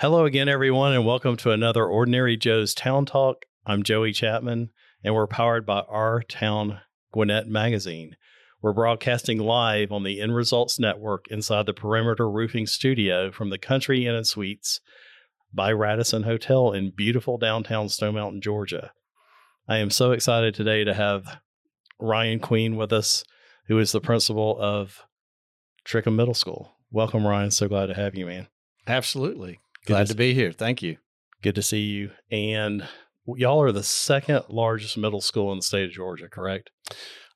Hello again, everyone, and welcome to another Ordinary Joe's Town Talk. I'm Joey Chapman, and we're powered by Our Town Gwinnett Magazine. We're broadcasting live on the End Results Network inside the Perimeter Roofing Studio from the Country Inn and Suites by Radisson Hotel in beautiful downtown Stone Mountain, Georgia. I am so excited today to have Ryan Queen with us, who is the principal of Trickum Middle School. Welcome, Ryan. So glad to have you, man. Absolutely. Good Glad to to be here. Thank you. Good to see you. And y'all are the second largest middle school in the state of Georgia, correct?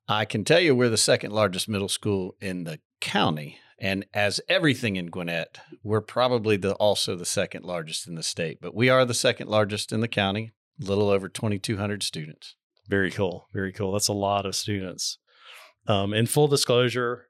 I can tell you we're the second largest middle school in the county. And as everything in Gwinnett, we're probably the also the second largest in the state, but we are the second largest in the county, a little over 2,200 students. Very cool. Very cool. That's a lot of students. Um, in full disclosure,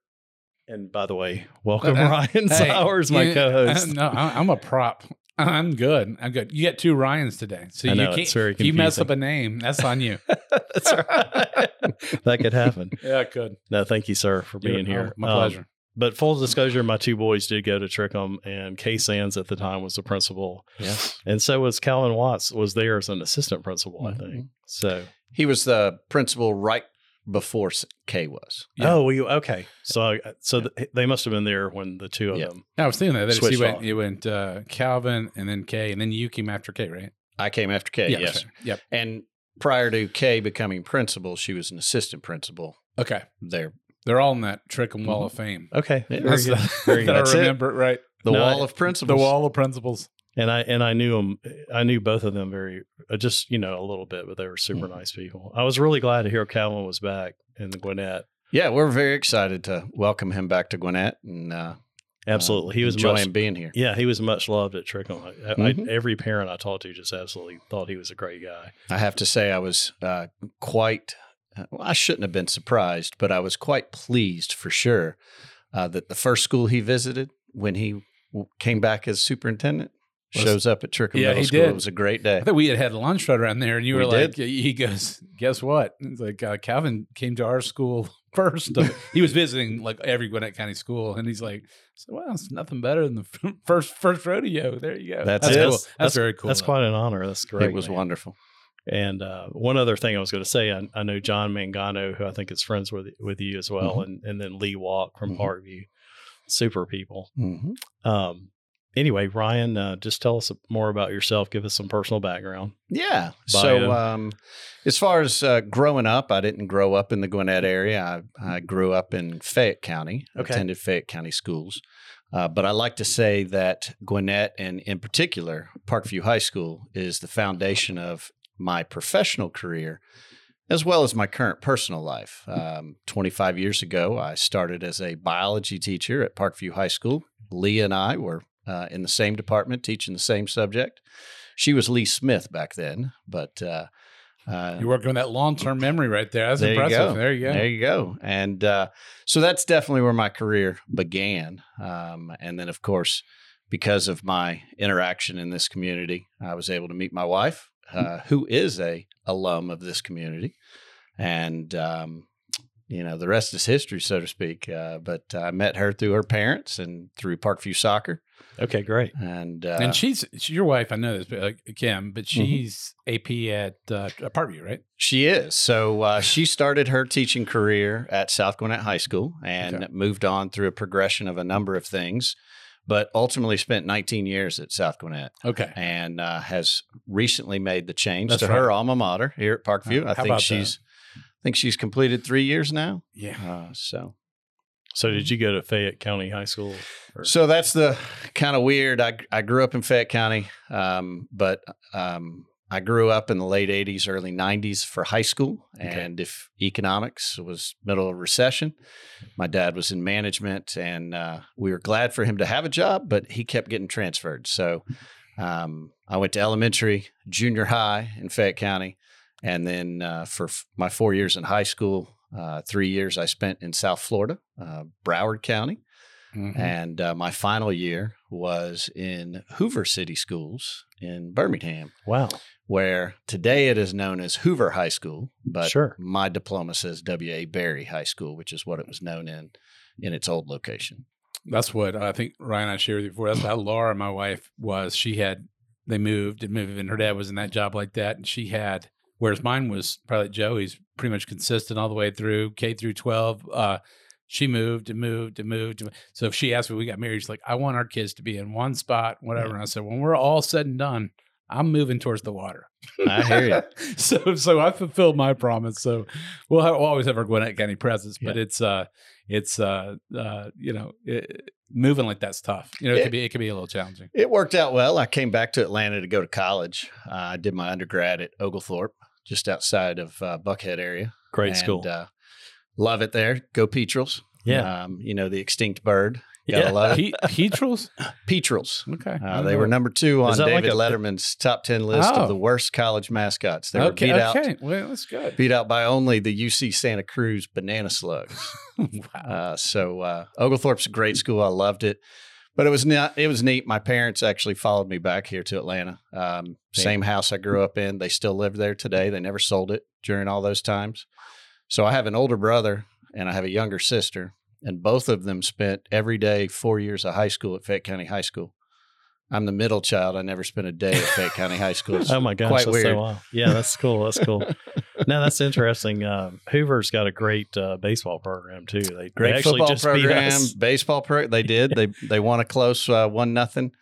and by the way, welcome Uh, Ryan Hey, Sowers, my you- co-host. no, I- I'm a prop. I'm good. I'm good. You get two Ryans today, so I you know, can't. it's very if you mess up a name, that's on you. That's right. that could happen. yeah, it could. No, thank you, sir, for being You're- here. My Um, pleasure. but full disclosure, my two boys did go to Trickum, and Kay Sands at the time was the principal, Yes. and so was Calvin Watts was there as an assistant principal, I Mm-hmm. think. So, He was the principal right before K was. Yeah. oh, we okay. So, I, so th- they must have been there when the two of Yeah. them. I was thinking that. that you went, you went uh, Calvin and then Kay, and then you came after Kay, right? I came after Kay, that's yes. right. Yep. And prior to Kay becoming principal, she was an assistant principal Okay. there. They're all in that Trickum Wall of Fame. Okay, That's good. the, Very that good. That's I it. remember it right. The No, wall of principals. The Wall of Principals. And I and I knew them. I knew both of them very uh, just you know a little bit, but they were super Mhm. nice people. I was really glad to hear Calvin was back in the Gwinnett. Yeah, we're very excited to welcome him back to Gwinnett and uh, Absolutely, uh, he was enjoying much, being here. Yeah, he was much loved at Trickum. I, I, Mhm. every parent I talked to just absolutely thought he was a great guy. I have to say, I was uh, quite, uh, well, I shouldn't have been surprised, but I was quite pleased for sure uh, that the first school he visited when he came back as superintendent shows up at Trickum Yeah, Middle he School. did. It was a great day. I thought we had had lunch right around there, and you We were like, he goes, guess what? It's like uh, Calvin came to our school first. he was visiting like every Gwinnett County school, and he's like, so, well, it's nothing better than the first first rodeo. There you go. That's That's, cool. That's, very cool. That's quite an honor. That's great. it was man. wonderful. And uh, one other thing I was going to say, I, I know John Mangano, who I think is friends with with you as well, Mhm. and and then Lee Walk from Mhm. Parkview, super people. hmm Um, anyway, Ryan, uh, just tell us more about yourself. Give us some personal background. Yeah. Bio. So, um, as far as uh, growing up, I didn't grow up in the Gwinnett area. I, I grew up in Fayette County, Okay. attended Fayette County schools. Uh, but I like to say that Gwinnett, and in particular, Parkview High School, is the foundation of my professional career as well as my current personal life. Um, 25 years ago, I started as a biology teacher at Parkview High School. Leah and I were uh, in the same department teaching the same subject. She was Lee Smith back then, but uh, uh, You're working on that long term memory right there. That's there impressive. You go. There you go. There you go. And uh, so that's definitely where my career began. Um, and then, of course, because of my interaction in this community, I was able to meet my wife, uh, who is a alum of this community, and um, you know the rest is history, so to speak. Uh, but I met her through her parents and through Parkview Soccer, Okay, great. and uh, and she's, she's your wife. I know this, but like Kim, but Mm-hmm. she's AP at uh, Parkview, right? She is. So uh, she started her teaching career at South Gwinnett High School and Okay. moved on through a progression of a number of things, but ultimately spent 19 years at South Gwinnett Okay. and uh, has recently made the change That's to her alma mater here at Parkview. Uh, I how think about she's, I think she's completed three years now. Yeah. Uh, so, So, did you go to Fayette County High School? Or- so that's the kind of weird. I I grew up in Fayette County, um, but um, I grew up in the late '80s, early '90s for high school, Okay. and if economics was middle of recession, my dad was in management, and uh, we were glad for him to have a job, but he kept getting transferred. So um, I went to elementary, junior high in Fayette County, and then uh, for f- my four years in high school, uh, three years I spent in South Florida, uh, Broward County. Mhm. And uh, my final year was in Hoover City Schools in Birmingham, wow. where today it is known as Hoover High School, but Sure. my diploma says W.A. Berry High School, which is what it was known in in its old location. That's what I think Ryan and I shared with you before. That's how Laura, my wife, was. She had they moved and moved, and her dad was in that job like that, and she had. Whereas mine was probably Joey's pretty much consistent all the way through K through twelve. Uh, she moved and moved and moved. So if she asked me, we got married, she's like, I want our kids to be in one spot, whatever. And I said, when we're all said and done, I'm moving towards the water. I hear you. so so I fulfilled my promise. So we'll, have, we'll always have our Gwinnett County presence, but it's uh it's uh uh you know it, moving like that's tough. You know, it, It- could be it could be a little challenging. It worked out well. I came back to Atlanta to go to college. Uh, I did my undergrad at Oglethorpe, just outside of uh, Buckhead area. Great And, school. Uh, love it there. Go Petrels. yeah. Um, you know, the extinct bird. Gotta Yeah. love it. Pe- Petrels? Petrels. Okay. Uh, they were number two on that like David a- Letterman's top 10 list Oh. of the worst college mascots. They were okay, beat out okay. Well, that's good. beat out by only the UC Santa Cruz banana slugs. wow. Uh, so uh, Oglethorpe's a great school. I loved it, but it was not. It was neat. My parents actually followed me back here to Atlanta. Um, same house I grew up in. They still live there today. They never sold it during all those times. So I have an older brother and I have a younger sister, and both of them spent every day four years of high school at Fayette County High School. I'm the middle child. I never spent a day at Fayette County High School. It's Oh my gosh, quite that's weird. so wild. Yeah, that's cool. That's cool. no, that's interesting. Um, Hoover's got a great uh, baseball program too. They, Great they actually football just beat program, us. baseball pro. They did. They they won a close uh, one nothing.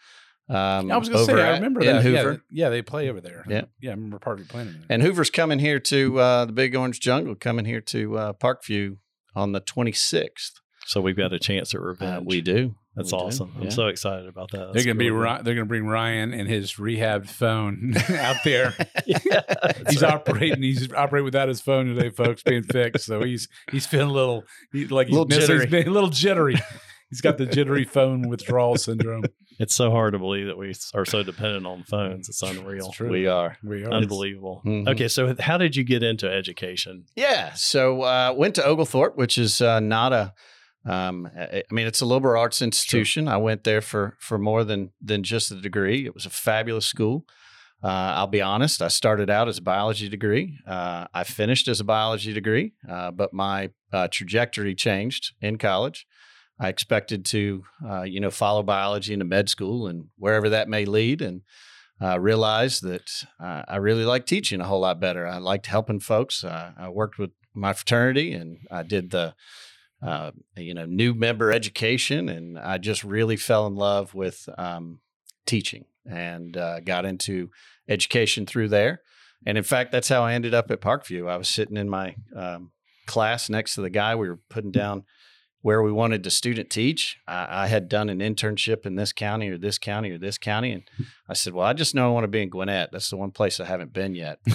Um, I was going to over say, I remember in that. Yeah, Hoover. th- yeah, they play over there. Yeah. yeah. I remember Parker playing over there. And Hoover's coming here to uh, the Big Orange Jungle, coming here to uh, Parkview on the 26th. So we've got a chance at Uh, revenge. we do. That's We do. awesome. I'm so excited about that. they're gonna be really Ry- they're gonna bring Ryan and his rehabbed phone out there. Yeah, he's right. operating. He's operating without his phone today, folks, being fixed. So he's he's feeling a little he, like he's Little missing- he's jittery. being a little jittery. He's got the jittery phone withdrawal syndrome. It's so hard to believe that we are so dependent on phones. It's unreal. It's true. We are. We are. Unbelievable. Mhm. Okay, so how did you get into education? Yeah. So uh, went to Oglethorpe, which is uh, not a. Um, I I mean, it's a liberal arts institution. I went there for for more than than just a degree. It was a fabulous school. Uh, I'll be honest. I started out as a biology degree. Uh, I finished as a biology degree, uh, but my uh, trajectory changed in college. I expected to, uh, you know, follow biology into med school and wherever that may lead, and uh, realized that uh, I really like teaching a whole lot better. I liked helping folks. Uh, I worked with my fraternity, and I did the, uh, you know, new member education, and I just really fell in love with um, teaching and uh, got into education through there. And in fact, that's how I ended up at Parkview. I was sitting in my um, class next to the guy. We were putting down where we wanted the student teach. I, I had done an internship in this county or this county or this county, and I said, "Well, I just know I want to be in Gwinnett. That's the one place I haven't been yet."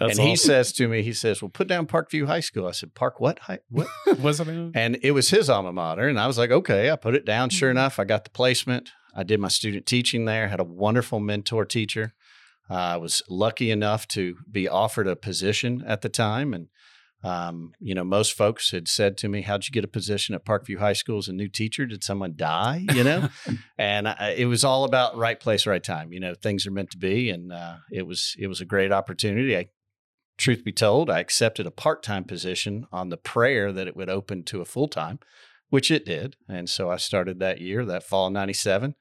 And he says to me, he says, "Well, put down Parkview High School." I said, "Park what? High, what?" Wasn't it? and it was his alma mater, and I was like, "Okay." I put it down. Sure enough, I got the placement. I did my student teaching there. Had a wonderful mentor teacher. Uh, I was lucky enough to be offered a position at the time, and um, you know, most folks had said to me, "How'd you get a position at Parkview High School as a new teacher? Did someone die?" You know, and I, it was all about right place, right time. You know, things are meant to be, and uh, it was it was a great opportunity. I, truth be told, I accepted a part time position on the prayer that it would open to a full time, which it did, and so I started that year, that fall of '97,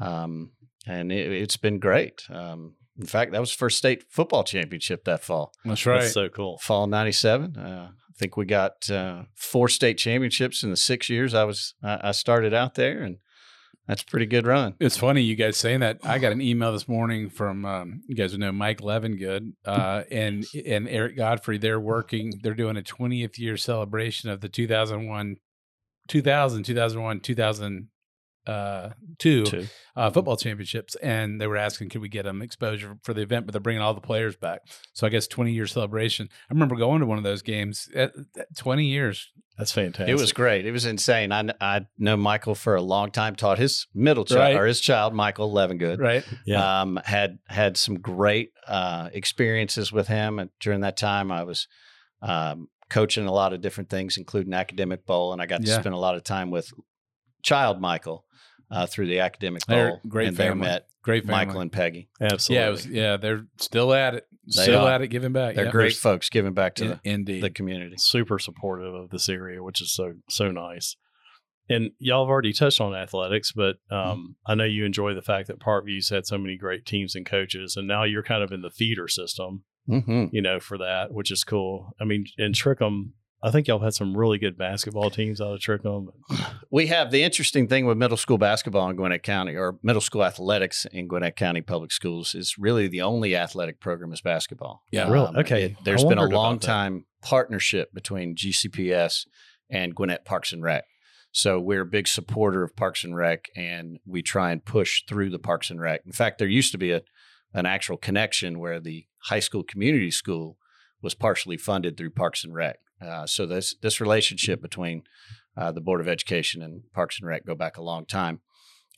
um, and it, it's been great. Um, in fact, that was the first state football championship that fall That's right. That's so cool. fall 97 uh, i think we got uh, four state championships in the six years i was i, I started out there and that's a pretty good run It's funny you guys saying that. I got an email this morning from um, you guys know Mike Levingood uh, and and Eric Godfrey. They're working. They're doing a 20th year celebration of the 2001, 2000, 2001, 2002 two. uh, football championships, and they were asking, could we get them exposure for the event? But they're bringing all the players back. So I guess 20 year celebration. I remember going to one of those games. At, at 20 years. That's fantastic. it was great it was insane i, I know michael for a long time taught his middle child Right. or his child michael levingood Right. Yeah. um, had had some great uh, experiences with him. And during that time, I was um, coaching a lot of different things, including academic bowl, and I got to Yeah. spend a lot of time with child Michael uh, through the academic They're bowl. great and there family. met Great family. Michael and Peggy. Absolutely. Yeah, it was, yeah, they're still at it. They still are. at it, giving back. They're Yep. great folks giving back to In- the, indeed. the community. super supportive of this area, which is so so nice. And y'all have already touched on athletics, but um, I know you enjoy the fact that Parkview's had so many great teams and coaches, and now you're kind of in the feeder system, Mm-hmm. you know, for that, which is cool. I mean, in Trickum, I think y'all had some really good basketball teams out of Trickum. We have the interesting thing with middle school basketball in Gwinnett County, or middle school athletics in Gwinnett County Public Schools, is really the only athletic program is basketball. Yeah. Really? Um, okay. it- there's I been a wondered about long that. time partnership between GCPS and Gwinnett Parks and Rec. So we're a big supporter of Parks and Rec, and we try and push through the Parks and Rec. In fact, there used to be a an actual connection where the high school community school was partially funded through Parks and Rec. Uh, so this this relationship between uh, the Board of Education and Parks and Rec go back a long time.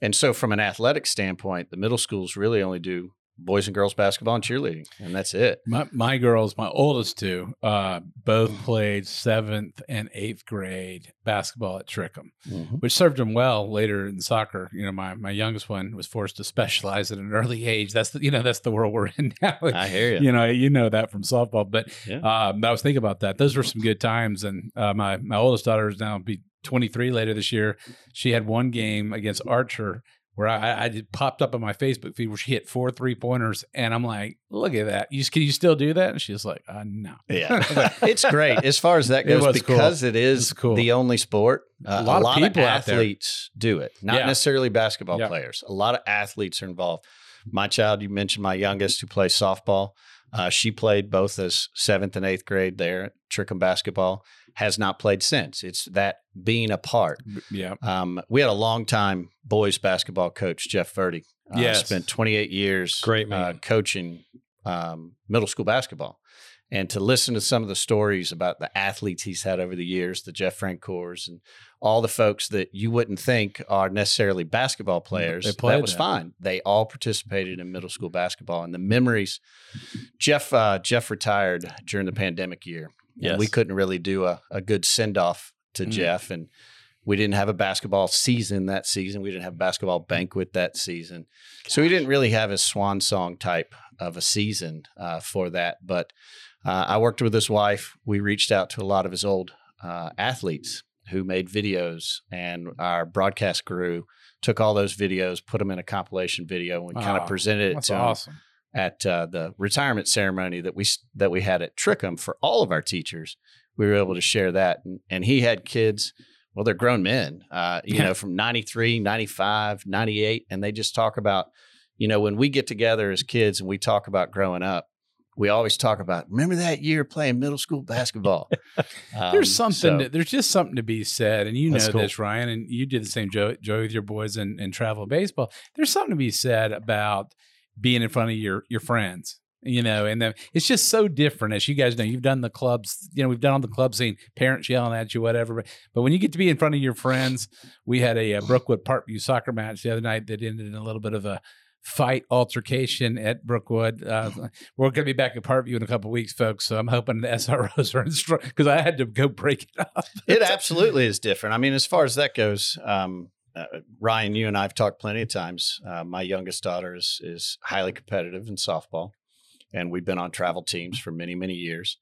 And so, from an athletic standpoint, the middle schools really only do boys and girls basketball and cheerleading, and that's it. My my girls, my oldest two, uh, both played seventh and eighth grade basketball at Trickum, which served them well later in soccer. You know, my my youngest one was forced to specialize at an early age. That's the you know that's the world we're in now. I hear you. you know, you know that from softball. But Yeah. um, I was thinking about that. Those were some good times. And uh, my my oldest daughter is now be 23 later this year. She had one game against Archer where I, I popped up on my Facebook feed where she hit four three pointers, and I'm like, look at that. You can you still do that? And she's like, uh, no. Yeah, it's great as far as that goes was cool. because it is cool. the only sport. Uh, A lot of people out there. athletes do it, not Yeah. necessarily basketball Yeah. players. A lot of athletes are involved. My child, you mentioned my youngest who plays softball. Uh, she played both as seventh and eighth grade there at Trickum basketball. Has not played since. It's that being a part. Yeah. Um, we had a long time boys basketball coach, Jeff Verdi. Uh, Yes. Spent 28 years Great uh, coaching um, middle school basketball. And to listen to some of the stories about the athletes he's had over the years, the Jeff Francoeurs and all the folks that you wouldn't think are necessarily basketball players, They played that was that. fine. They all participated in middle school basketball. And the memories, Jeff uh, Jeff retired during the pandemic year. Yes. We couldn't really do a, a good send off to Mm. Jeff. And we didn't have a basketball season that season. We didn't have a basketball banquet that season. So we didn't really have a swan song type of a season uh, for that. But uh, I worked with his wife. We reached out to a lot of his old uh, athletes who made videos, and our broadcast crew took all those videos, put them in a compilation video, and we kind of presented it to awesome. At uh, the retirement ceremony that we that we had at Trickum for all of our teachers. We were able to share that, and, and he had kids. Well, they're grown men, uh, you Yeah. know, from 93, 95, 98, and they just talk about, you know, when we get together as kids and we talk about growing up, we always talk about, remember that year playing middle school basketball? Um, there's something. so- to, there's just something to be said, and you know cool. this, Ryan, and you did the same, Joe, Joe, with your boys and, and travel baseball. There's something to be said about being in front of your your friends, you know, and then it's just so different. As you guys know, you've done the clubs, you know, we've done on the club scene, parents yelling at you, whatever. But, but when you get to be in front of your friends, we had a, uh Brookwood Parkview soccer match the other night that ended in a little bit of a fight altercation at Brookwood. Uh, we're going to be back at Parkview in a couple weeks, folks. So I'm hoping the SROs are in strong because I had to go break it up. it absolutely is different. I mean, as far as that goes, um, uh, Ryan, you and I have talked plenty of times. Uh, my youngest daughter is is highly competitive in softball, and we've been on travel teams for many many years.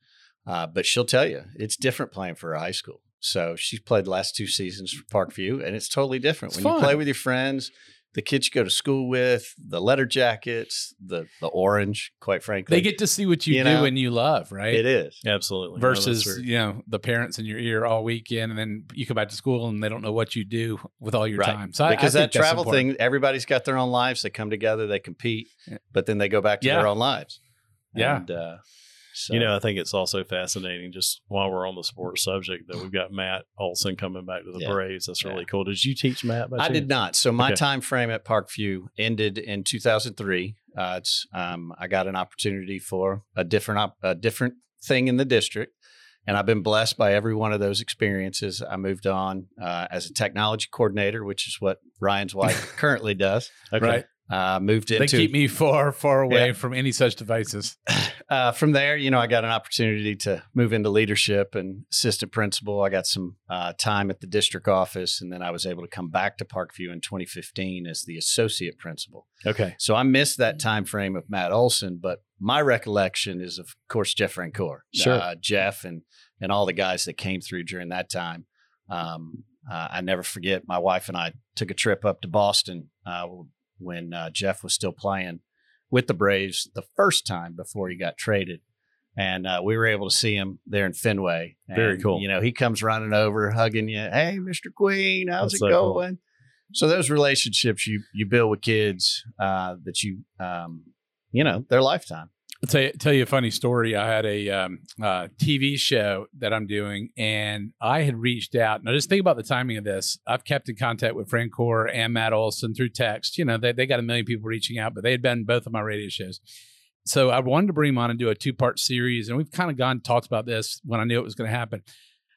Uh, but she'll tell you it's different playing for a high school. So she's played the last two seasons for Parkview, and it's totally different It's when you play with your friends. The kids you go to school with, the letter jackets, the the orange. Quite frankly, They get to see what you, You do know, and you love, right? it is. Absolutely. Versus, true. you know, the parents in your ear all weekend, and then you come back to school and they don't know what you do with all your Right. time. So I- I because that travel thing, everybody's got their own lives. They come together, they compete, Yeah. but then they go back to Yeah. their own lives. Yeah. And, uh, so, You know, I think it's also fascinating just while we're on the sports subject that we've got Matt Olson coming back to the Yeah. Braves. That's really Yeah. cool. Did you teach Matt? by I chance? did not. So my Okay. time frame at Parkview ended in 2003. Uh, it's um, I got an opportunity for a different op- a different thing in the district, and I've been blessed by every one of those experiences. I moved on uh, as a technology coordinator, which is what Ryan's wife currently does. Okay. right? Uh, moved into They keep me far, far away Yeah. from any such devices. uh, from there, you know, I got an opportunity to move into leadership and assistant principal. I got some uh, time at the district office, and then I was able to come back to Parkview in 2015 as the associate principal. Okay. So I missed that time frame of Matt Olson, but my recollection is, of course, Jeff Francoeur, Sure. uh, Jeff, and and all the guys that came through during that time. Um, Uh, I never forget my wife and I took a trip up to Boston uh, when uh, Jeff was still playing with the Braves the first time before he got traded. And uh, we were able to see him there in Fenway. And, Very cool. You know, he comes running over, hugging you. Hey, Mr. Queen, how's That's it so cool. going? So those relationships you you build with kids uh, that you um, you know their lifetime. I'll tell you, tell you a funny story. I had a um, uh, TV show that I'm doing, and I had reached out. Now, just think about the timing of this. I've kept in contact with Francoeur and Matt Olson through text. You know, they, they got a million people reaching out, but they had been both of my radio shows. So I wanted to bring them on and do a two part series, and we've kind of gone talked about this when I knew it was going to happen.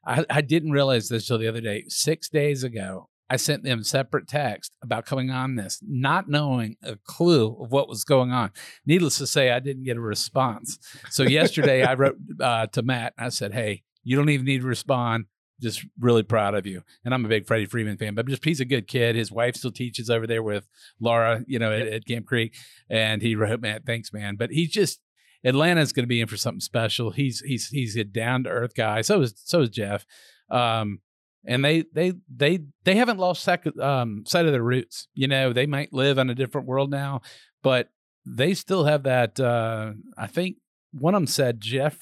I, I didn't realize this till the other day. Six days ago, I sent them separate text about coming on this, not knowing a clue of what was going on. Needless to say, I didn't get a response. So yesterday, I wrote uh, to Matt. I said, "Hey, you don't even need to respond. Just really proud of you." And I'm a big Freddie Freeman fan, but just he's a good kid. His wife still teaches over there with Laura, you know, at, at Camp Creek. And he wrote, "Matt, thanks, man." But he's just Atlanta's going to be in for something special. He's he's he's a down to earth guy. So is so is Jeff. Um, and they they they they haven't lost sight, um, sight of their roots. You know, they might live in a different world now, but they still have that. Uh, I think one of them said Jeff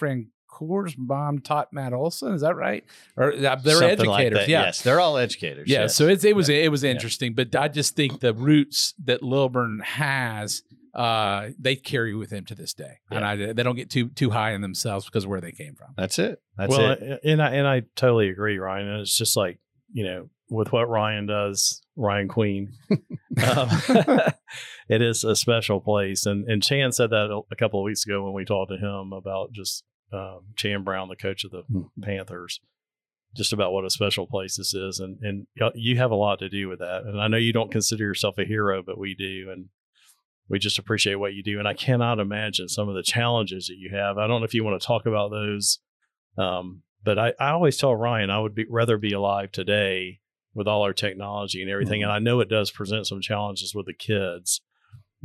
mom taught Matt Olson. Is that right? Or uh, they're Something like educators. that. yeah. Yes, they're all educators. Yeah, yes. so it's it was it was interesting, but I just think the roots that Lilburn has, uh, they carry with them to this day, and I they don't get too too high in themselves because of where they came from. That's it. That's well, it. and I and I totally agree, Ryan. And it's just like you know, with what Ryan does, Ryan Queen, um, it is a special place. And and Chan said that a, a couple of weeks ago when we talked to him about just um, Chan Brown, the coach of the Hmm. Panthers, just about what a special place this is. And and you have a lot to do with that. And I know you don't consider yourself a hero, but we do. And we just appreciate what you do. And I cannot imagine some of the challenges that you have. I don't know if you want to talk about those. Um, but I, I always tell Ryan I would be, rather be alive today with all our technology and everything. Mhm. And I know it does present some challenges with the kids.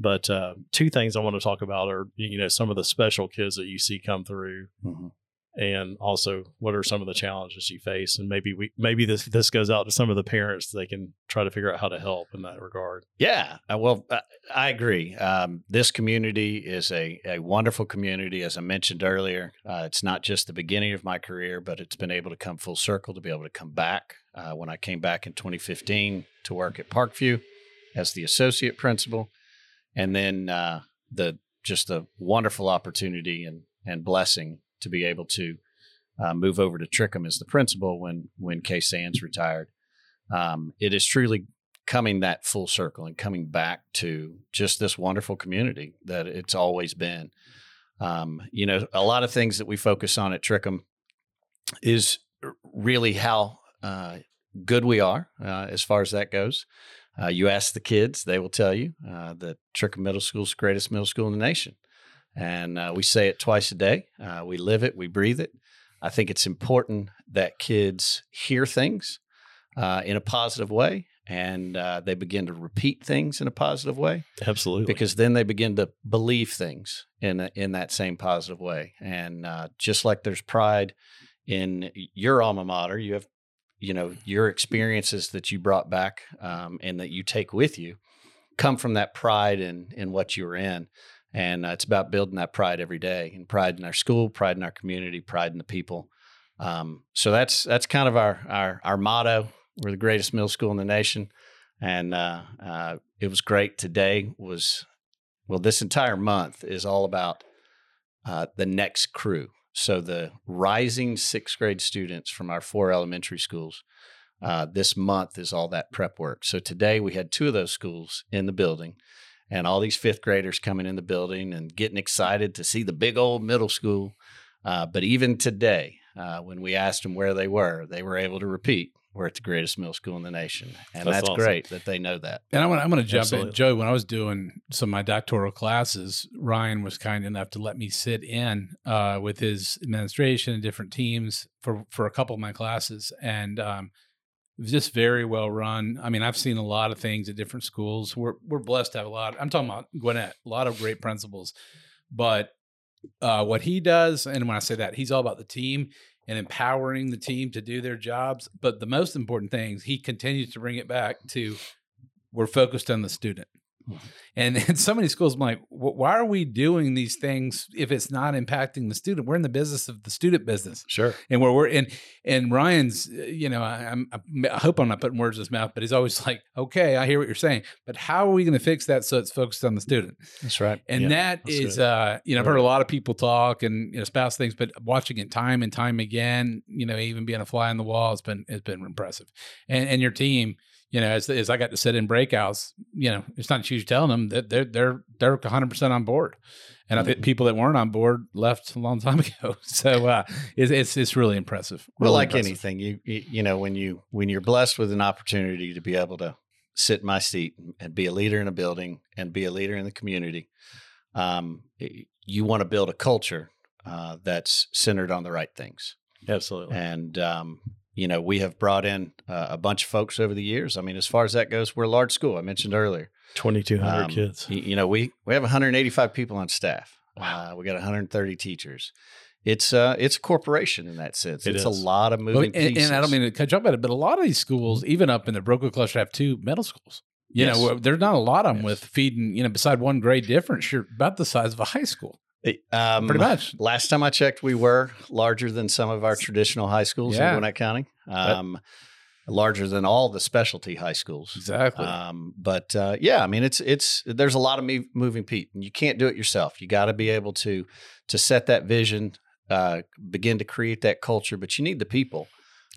But uh, two things I want to talk about are you know some of the special kids that you see come through, Mhm. And also what are some of the challenges you face, and maybe we maybe this this goes out to some of the parents they can try to figure out how to help in that regard. Yeah, uh, well, uh, I agree. Um, this community is a, a wonderful community. As I mentioned earlier, uh, it's not just the beginning of my career, but it's been able to come full circle to be able to come back. Uh, when I came back in 2015 to work at Parkview as the associate principal, and then uh, the just a wonderful opportunity and and blessing to be able to uh, move over to Trickum as the principal when when Kay Sands retired. Um, it is truly coming that full circle and coming back to just this wonderful community that it's always been. Um, you know, a lot of things that we focus on at Trickum is really how uh, good we are uh, as far as that goes. Uh, you ask the kids, they will tell you uh, that Trickum Middle School is the greatest middle school in the nation. And uh, we say it twice a day. Uh, we live it, we breathe it. I think it's important that kids hear things uh, in a positive way and uh, they begin to repeat things in a positive way Absolutely, because then they begin to believe things in a, in that same positive way. And uh, just like there's pride in your alma mater, you have you know your experiences that you brought back um, and that you take with you come from that pride in in what you were in. And uh, it's about building that pride every day, and pride in our school, pride in our community, pride in the people. Um, so that's that's kind of our our our motto. We're the greatest middle school in the nation, and uh, uh, it was great. Today was well, this entire month is all about uh, the next crew. So the rising sixth grade students from our four elementary schools. Uh, this month is all that prep work. So today we had two of those schools in the building, and all these fifth graders coming in the building and getting excited to see the big old middle school. Uh, but even today, uh, when we asked them where they were, they were able to repeat, "We're at the greatest middle school in the nation," and That's that's, awesome. great that they know that. And I'm gonna, I'm gonna jump Absolutely. in, Joe. When I was doing some of my doctoral classes, Ryan was kind enough to let me sit in uh, with his administration and different teams for for a couple of my classes, and um, it was just very well run. I mean, I've seen a lot of things at different schools. We're we're blessed to have a lot. I'm talking about Gwinnett, a lot of great principals, but uh, what he does, and when I say that, he's all about the team. and empowering the team to do their jobs. But the most important things, he continues to bring it back to we're focused on the student. And in so many schools, I'm like, why are we doing these things if it's not impacting the student? We're in the business of the student business, Sure. and where we're in. And Ryan's, uh, you know, I, I'm, I hope I'm not putting words in his mouth, but he's always like, okay, I hear what you're saying, but how are we going to fix that so it's focused on the student? That's right. And Yeah, that's uh, you know, I've heard a lot of people talk and you know spouse things, but watching it time and time again, you know, even being a fly on the wall has been has been impressive. And and your team, you know, as as I got to sit in breakouts, you know, it's not huge telling them that they're they're they're 100 percent on board. And I think people that weren't on board left a long time ago. So uh, it's it's it's really impressive. Well, like impressive. anything, you, you you know when you when you're blessed with an opportunity to be able to sit in my seat and be a leader in a building and be a leader in the community, um, you want to build a culture uh, that's centered on the right things. Absolutely. And um, you know we have brought in uh, a bunch of folks over the years. I mean, as far as that goes, we're a large school. I mentioned earlier. 2,200 Um, kids. y- You know, we we have 185 people on staff. Uh, we got 130 teachers. It's uh it's a corporation in that sense. It it's is. a lot of Well, moving and, pieces. and I don't mean to cut you off at it, but a lot of these schools, even up in the Broco cluster, have two middle schools. You Yes. know, there's not a lot of them Yes. with feeding, you know, beside one grade difference, you're about the size of a high school, um, pretty much. Last time I checked, we were larger than some of our traditional high schools Yeah. in Gwinnett County. Um, larger than all the specialty high schools. Exactly. Um, but uh, yeah, I mean, it's it's there's a lot of me- moving feet, and you can't do it yourself. You got to be able to to set that vision, uh, begin to create that culture, but you need the people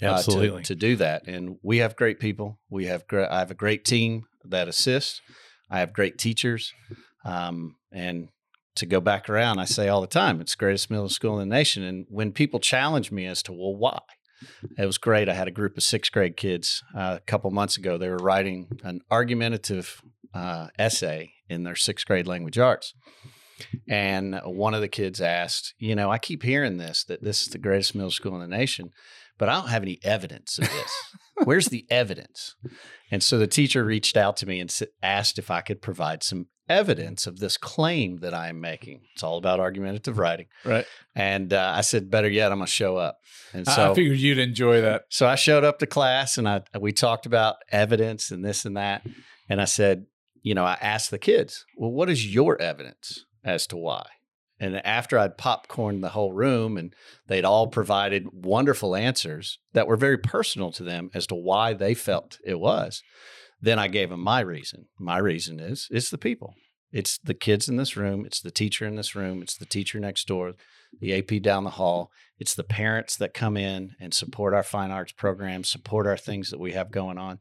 uh, to- Absolutely. to, do that. And we have great people. We have great. I have a great team that assists. I have great teachers, um, and to go back around, I say all the time, it's the greatest middle school in the nation. And when people challenge me as to well, why? It was great. I had a group of sixth grade kids uh, a couple months ago. They were writing an argumentative uh, essay in their sixth grade language arts. And one of the kids asked, You know, I keep hearing this, that this is the greatest middle school in the nation, but I don't have any evidence of this. Where's the evidence? And so the teacher reached out to me and asked if I could provide some evidence of this claim that I am making. It's all about argumentative writing. right. And uh, I said, Better yet, I'm going to show up. And so I figured you'd enjoy that. so I showed up to class and I we talked about evidence and this and that. And I said, you know, I asked the kids, well, what is your evidence as to why? And after I'd popcorned the whole room and they'd all provided wonderful answers that were very personal to them as to why they felt it was, then I gave them my reason. My reason is it's the people. It's the kids in this room. It's the teacher in this room. It's the teacher next door, the AP down the hall. It's the parents that come in and support our fine arts programs, support our things that we have going on.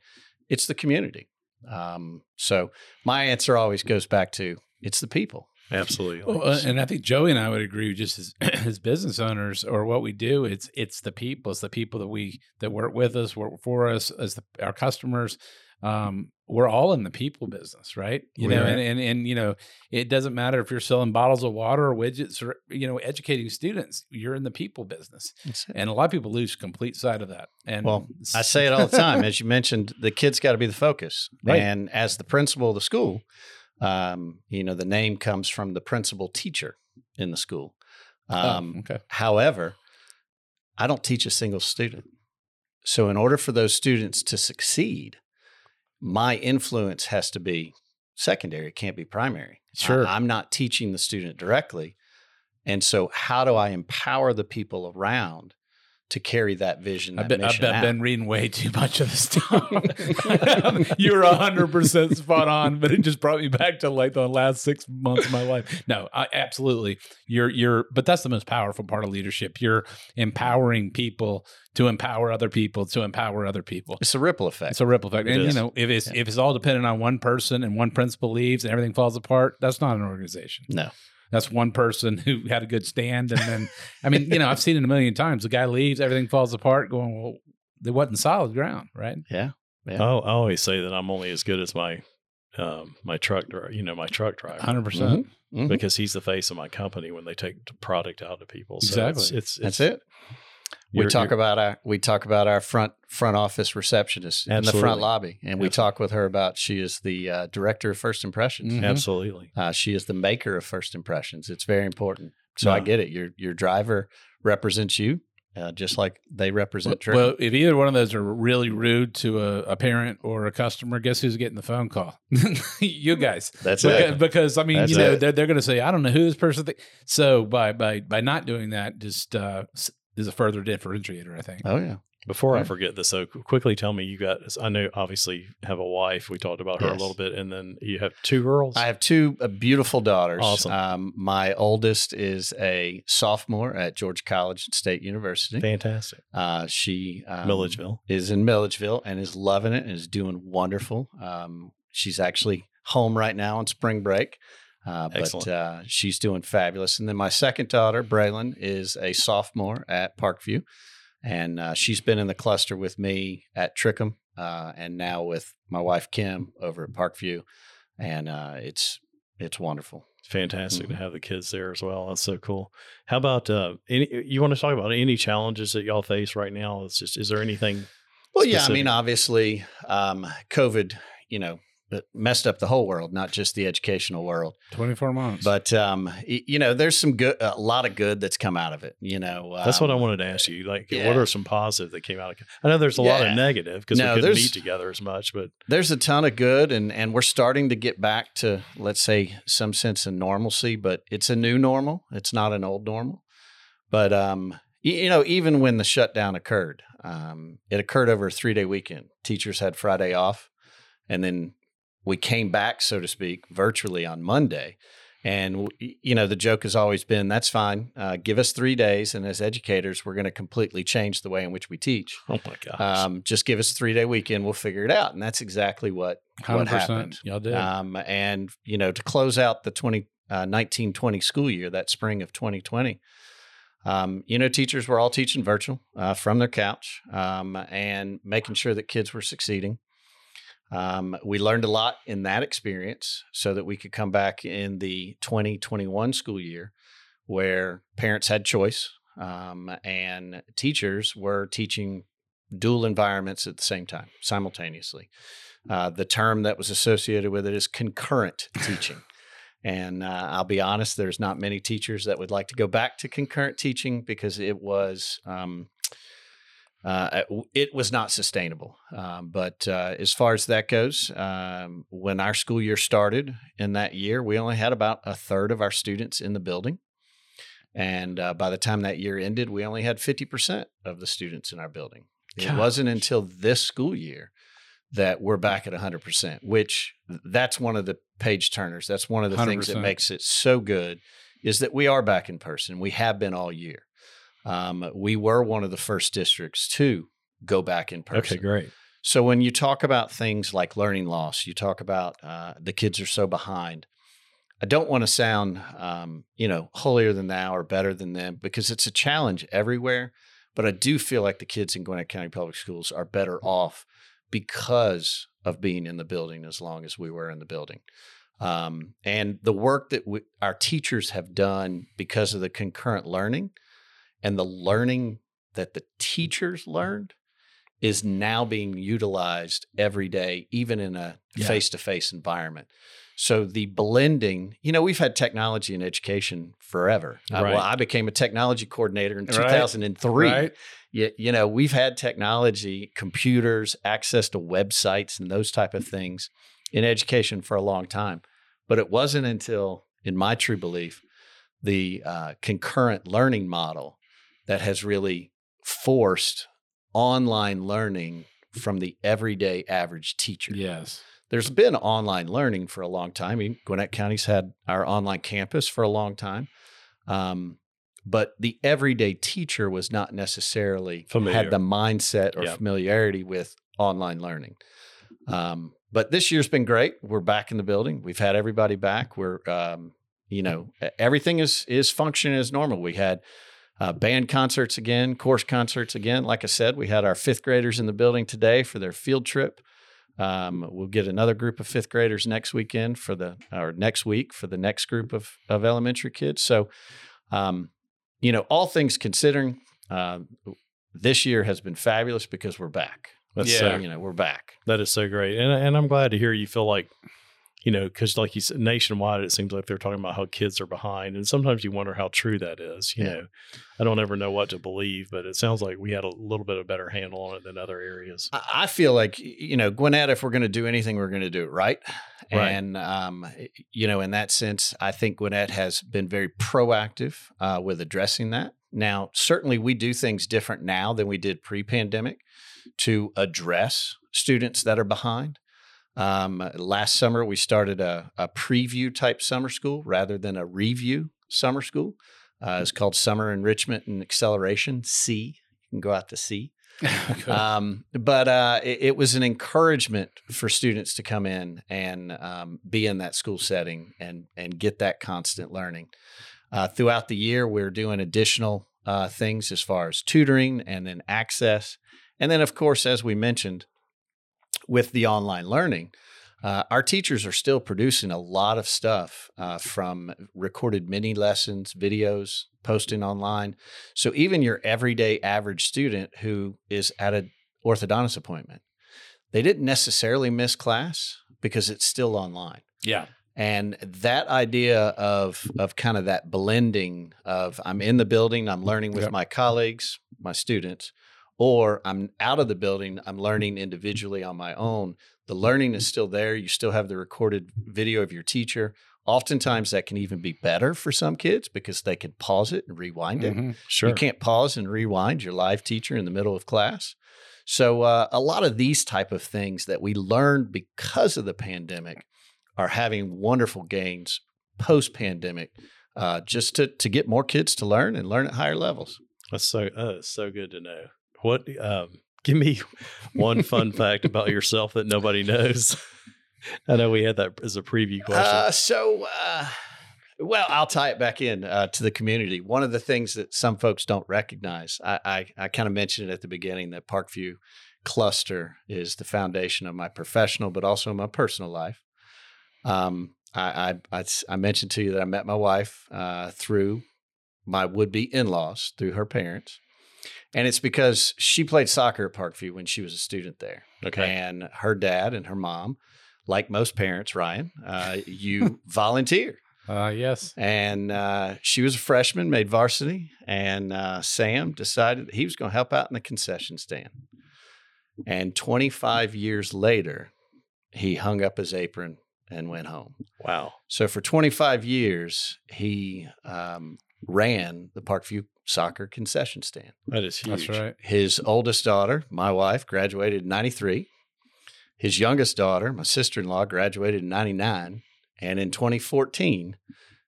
It's the community. Um, so my answer always goes back to it's the people. Absolutely. Well, uh, and I think Joey and I would agree, just as as business owners or what we do, it's it's the people, it's the people that we that work with us, work for us, as the, our customers. Um, we're all in the people business, right? You We know, are. and, and and you know, it doesn't matter if you're selling bottles of water or widgets or you know, educating students. You're in the people business, and a lot of people lose complete sight of that. And Well, I say it all the time. As you mentioned, the kid's got to be the focus. Right. And as the principal of the school, um, you know, the name comes from the principal teacher in the school. Um, oh, okay, However, I don't teach a single student. So, in order for those students to succeed, my influence has to be secondary. It can't be primary. Sure. I, am not teaching the student directly. And so, how do I empower the people around to carry that vision? I That bet I've mission out? been reading way too much of this stuff. you were hundred percent spot on, but it just brought me back to like the last six months of my life. No, I, absolutely. You're you're, but that's the most powerful part of leadership. You're empowering people to empower other people to empower other people. It's a ripple effect. It's a ripple effect, It and you know if it's Yeah. if it's all dependent on one person and one principle leaves and everything falls apart, that's not an organization. no. That's one person who had a good stand, and then I mean, you know, I've seen it a million times. The guy leaves, everything falls apart. Going, well, they wasn't solid ground, right? Yeah. Yeah. Oh, I always say that I'm only as good as my um, my truck driver, you know, my truck driver, Hundred percent. Mhm. because he's the face of my company when they take the product out to people. So Exactly. It's, it's, That's it's- it. We talk you're- about our we talk about our front front office receptionist in the front lobby, and we talk with her about she is the uh, director of first impressions. Mhm. Absolutely. Uh, she is the maker of first impressions. It's very important. So I get it. Your your driver represents you. uh, just like they represent. Trickum. Well, if either one of those are really rude to a, a parent or a customer, guess who's getting the phone call? you guys. That's because, it. because I mean, That's you know, it. they're, they're going to say, I don't know who this person. Think. So by by by not doing that, just uh, is a further differentiator, I think. Oh yeah. Before I forget this, so quickly tell me you got. I know obviously you have a wife. We talked about her Yes. a little bit, and then you have two girls. I have two uh, beautiful daughters. Awesome. Um, my oldest is a sophomore at Georgia College State University. Fantastic. Uh, she um, Milledgeville. is in Milledgeville and is loving it and is doing wonderful. Um, she's actually home right now on spring break, uh, but uh, she's doing fabulous. And then my second daughter, Braylon, is a sophomore at Parkview, and uh, she's been in the cluster with me at Trickum, uh, and now with my wife Kim over at Parkview, and uh, it's it's wonderful. Fantastic Mhm. to have the kids there as well. That's so cool. How about uh, any? You want to talk about any challenges that y'all face right now? It's just, is there anything? Well, yeah, I mean, obviously, um, COVID, you know, it messed up the whole world, not just the educational world. Twenty four months. But um, you know, there's some good, a lot of good that's come out of it. You know, That's what I um, wanted to ask you. Like, what are some positive that came out of? It? I know there's a lot of negative because No, we couldn't there's- meet together as much, but There's a ton of good, and and we're starting to get back to let's say some sense of normalcy. But it's a new normal. It's not an old normal. But um, y- you know, even when the shutdown occurred, um, it occurred over a three day weekend. Teachers had Friday off, and then we came back, so to speak, virtually on Monday. And you know, the joke has always been, "That's fine. Uh, give us three days, and as educators, we're going to completely change the way in which we teach. oh my gosh, Um, just give us a three day weekend. We'll figure it out." And that's exactly what what happened. Y'all did. Um, and you know, to close out the 20, uh, 1920 school year, that spring of 2020, um, you know, teachers were all teaching virtual uh, from their couch um, and making sure that kids were succeeding. Um, we learned a lot in that experience so that we could come back in the 2021 school year where parents had choice um, and teachers were teaching dual environments at the same time, simultaneously. Uh, the term that was associated with it is concurrent teaching. And uh, I'll be honest, there's not many teachers that would like to go back to concurrent teaching because it was um, uh, it was not sustainable. Um, but uh, as far as that goes, um, when our school year started in that year, we only had about a third of our students in the building. And uh, by the time that year ended, we only had 50% of the students in our building. It wasn't until this school year that we're back at 100%, which that's one of the page turners. That's one of the things that makes it so good is that we are back in person. We have been all year. Um, we were one of the first districts to go back in person. okay, great. So when you talk about things like learning loss, you talk about uh, the kids are so behind. I don't want to sound, um, you know, holier than thou or better than them because it's a challenge everywhere. But I do feel like the kids in Gwinnett County Public Schools are better off because of being in the building as long as we were in the building. Um, and the work that we, our teachers have done because of the concurrent learning and the learning that the teachers learned is now being utilized every day, even in a face to face environment. So the blending, you know, we've had technology in education forever. Uh, well, I became a technology coordinator in 2003. Right? You, you know, we've had technology, computers, access to websites, and those type of things in education for a long time. But it wasn't until, in my true belief, the uh, concurrent learning model that has really forced online learning from the everyday average teacher. Yes. There's been online learning for a long time. I mean, Gwinnett County's had our online campus for a long time. Um, but the everyday teacher was not necessarily Familiar. had the mindset or Yeah. familiarity with online learning. Um, but this year's been great. We're back in the building. We've had everybody back. We're, um, you know, everything is is functioning as normal. We had uh, band concerts again, course concerts again. Like I said, we had our fifth graders in the building today for their field trip. Um, we'll get another group of fifth graders next weekend for the or next week for the next group of of elementary kids. So, um, you know, all things considering, uh, this year has been fabulous because we're back. That's Yeah. so, You know, we're back. that is so great, and and I'm glad to hear you feel like you know, because like you said, nationwide, it seems like they're talking about how kids are behind, and sometimes you wonder how true that is. You Yeah. know, I don't ever know what to believe, but it sounds like we had a little bit of better handle on it than other areas. I feel like you know Gwinnett. If we're going to do anything, we're going to do it right. Right. And um, you know, in that sense, I think Gwinnett has been very proactive uh, with addressing that. Now, certainly, we do things different now than we did pre-pandemic to address students that are behind. Um, last summer, we started a, a preview type summer school rather than a review summer school. Uh, it's called Summer Enrichment and Acceleration. C. You can go out to C. Um, but uh, it, it was an encouragement for students to come in and um, be in that school setting and and get that constant learning. Uh, throughout the year, we're doing additional uh, things as far as tutoring and then access, and then of course, as we mentioned, with the online learning. Uh, our teachers are still producing a lot of stuff uh, from recorded mini lessons, videos, posting online. So even your everyday average student who is at an orthodontist appointment, they didn't necessarily miss class because it's still online. yeah. And that idea of of kind of that blending of I'm in the building, I'm learning with Yep. my colleagues, my students, or I'm out of the building, I'm learning individually on my own. The learning is still there. You still have the recorded video of your teacher. Oftentimes that can even be better for some kids because they can pause it and rewind it. Mhm. Sure. You can't pause and rewind your live teacher in the middle of class. So uh, a lot of these type of things that we learned because of the pandemic are having wonderful gains post pandemic, uh, just to to get more kids to learn and learn at higher levels. That's so uh, so good to know. What um give me one fun fact about yourself that nobody knows. I know we had that as a preview question. Uh, so, uh, well, I'll tie it back in uh, to the community. One of the things that some folks don't recognize, I, I, I kind of mentioned it at the beginning that Parkview cluster is the foundation of my professional, but also my personal life. Um, I, I, I, I mentioned to you that I met my wife uh, through my would-be in-laws, through her parents. And it's because she played soccer at Parkview when she was a student there. okay. And her dad and her mom, like most parents, Ryan, uh, you volunteer. Uh, yes. And uh, she was a freshman, made varsity, and uh, Sam decided that he was going to help out in the concession stand. And 25 years later, he hung up his apron and went home. Wow. So for 25 years, he um, ran the Parkview soccer concession stand. That is huge. That's right. His oldest daughter, my wife, graduated in 93. His youngest daughter, my sister in law, graduated in 99. And in 2014,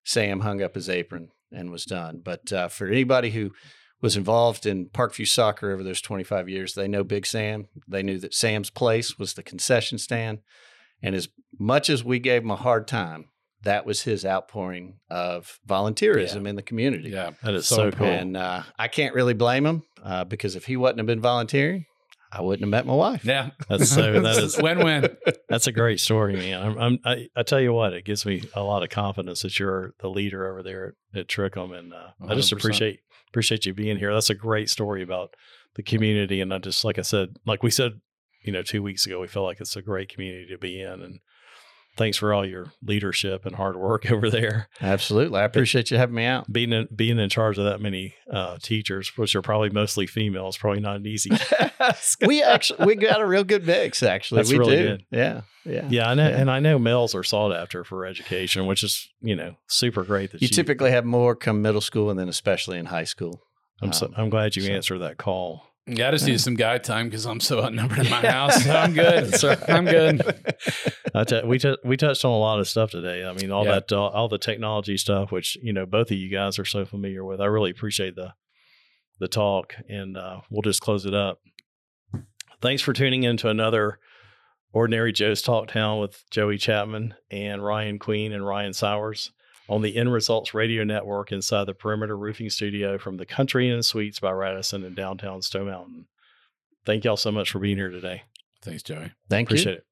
Sam hung up his apron and was done. But uh, for anybody who was involved in Parkview soccer over those 25 years, they know Big Sam. They knew that Sam's place was the concession stand. And as much as we gave him a hard time, that was his outpouring of volunteerism in the community. Yeah. That is so, cool. And uh, I can't really blame him uh, because if he wouldn't have been volunteering, I wouldn't have met my wife. Yeah. That's so- that is- win-win. That's a great story, man. I'm, I'm I, I tell you what, it gives me a lot of confidence that you're the leader over there at, at Trickum, and uh, I just appreciate appreciate you being here. That's a great story about the community, and I just like I said, like we said, you know, two weeks ago, we feel like it's a great community to be in, and thanks for all your leadership and hard work over there. Absolutely. I appreciate you having me out. Being in, being in charge of that many uh, teachers, which are probably mostly females, probably not an easy task. we actually we got a real good mix. Actually, That's we really do. good. Yeah, yeah. Yeah, I know, Yeah. and I know males are sought after for education, which is you know super great. That You typically have more come middle school and then especially in high school. I'm so, Um, I'm glad you so- answered that call. I just need some guy time because I'm so outnumbered in my house. So I'm good. I'm good. I t- we t- we touched on a lot of stuff today. I mean, all Yeah. that uh, all the technology stuff, which you know both of you guys are so familiar with. I really appreciate the the talk, and uh, we'll just close it up. Thanks for tuning in to another Ordinary Joe's Talk Town with Joey Chapman and Ryan Queen and Ryan Sowers on the End Results Radio Network inside the Perimeter Roofing Studio from the Country Inn Suites by Radisson in downtown Stone Mountain. Thank y'all so much for being here today. Thanks, Joey. Thank you. Appreciate it.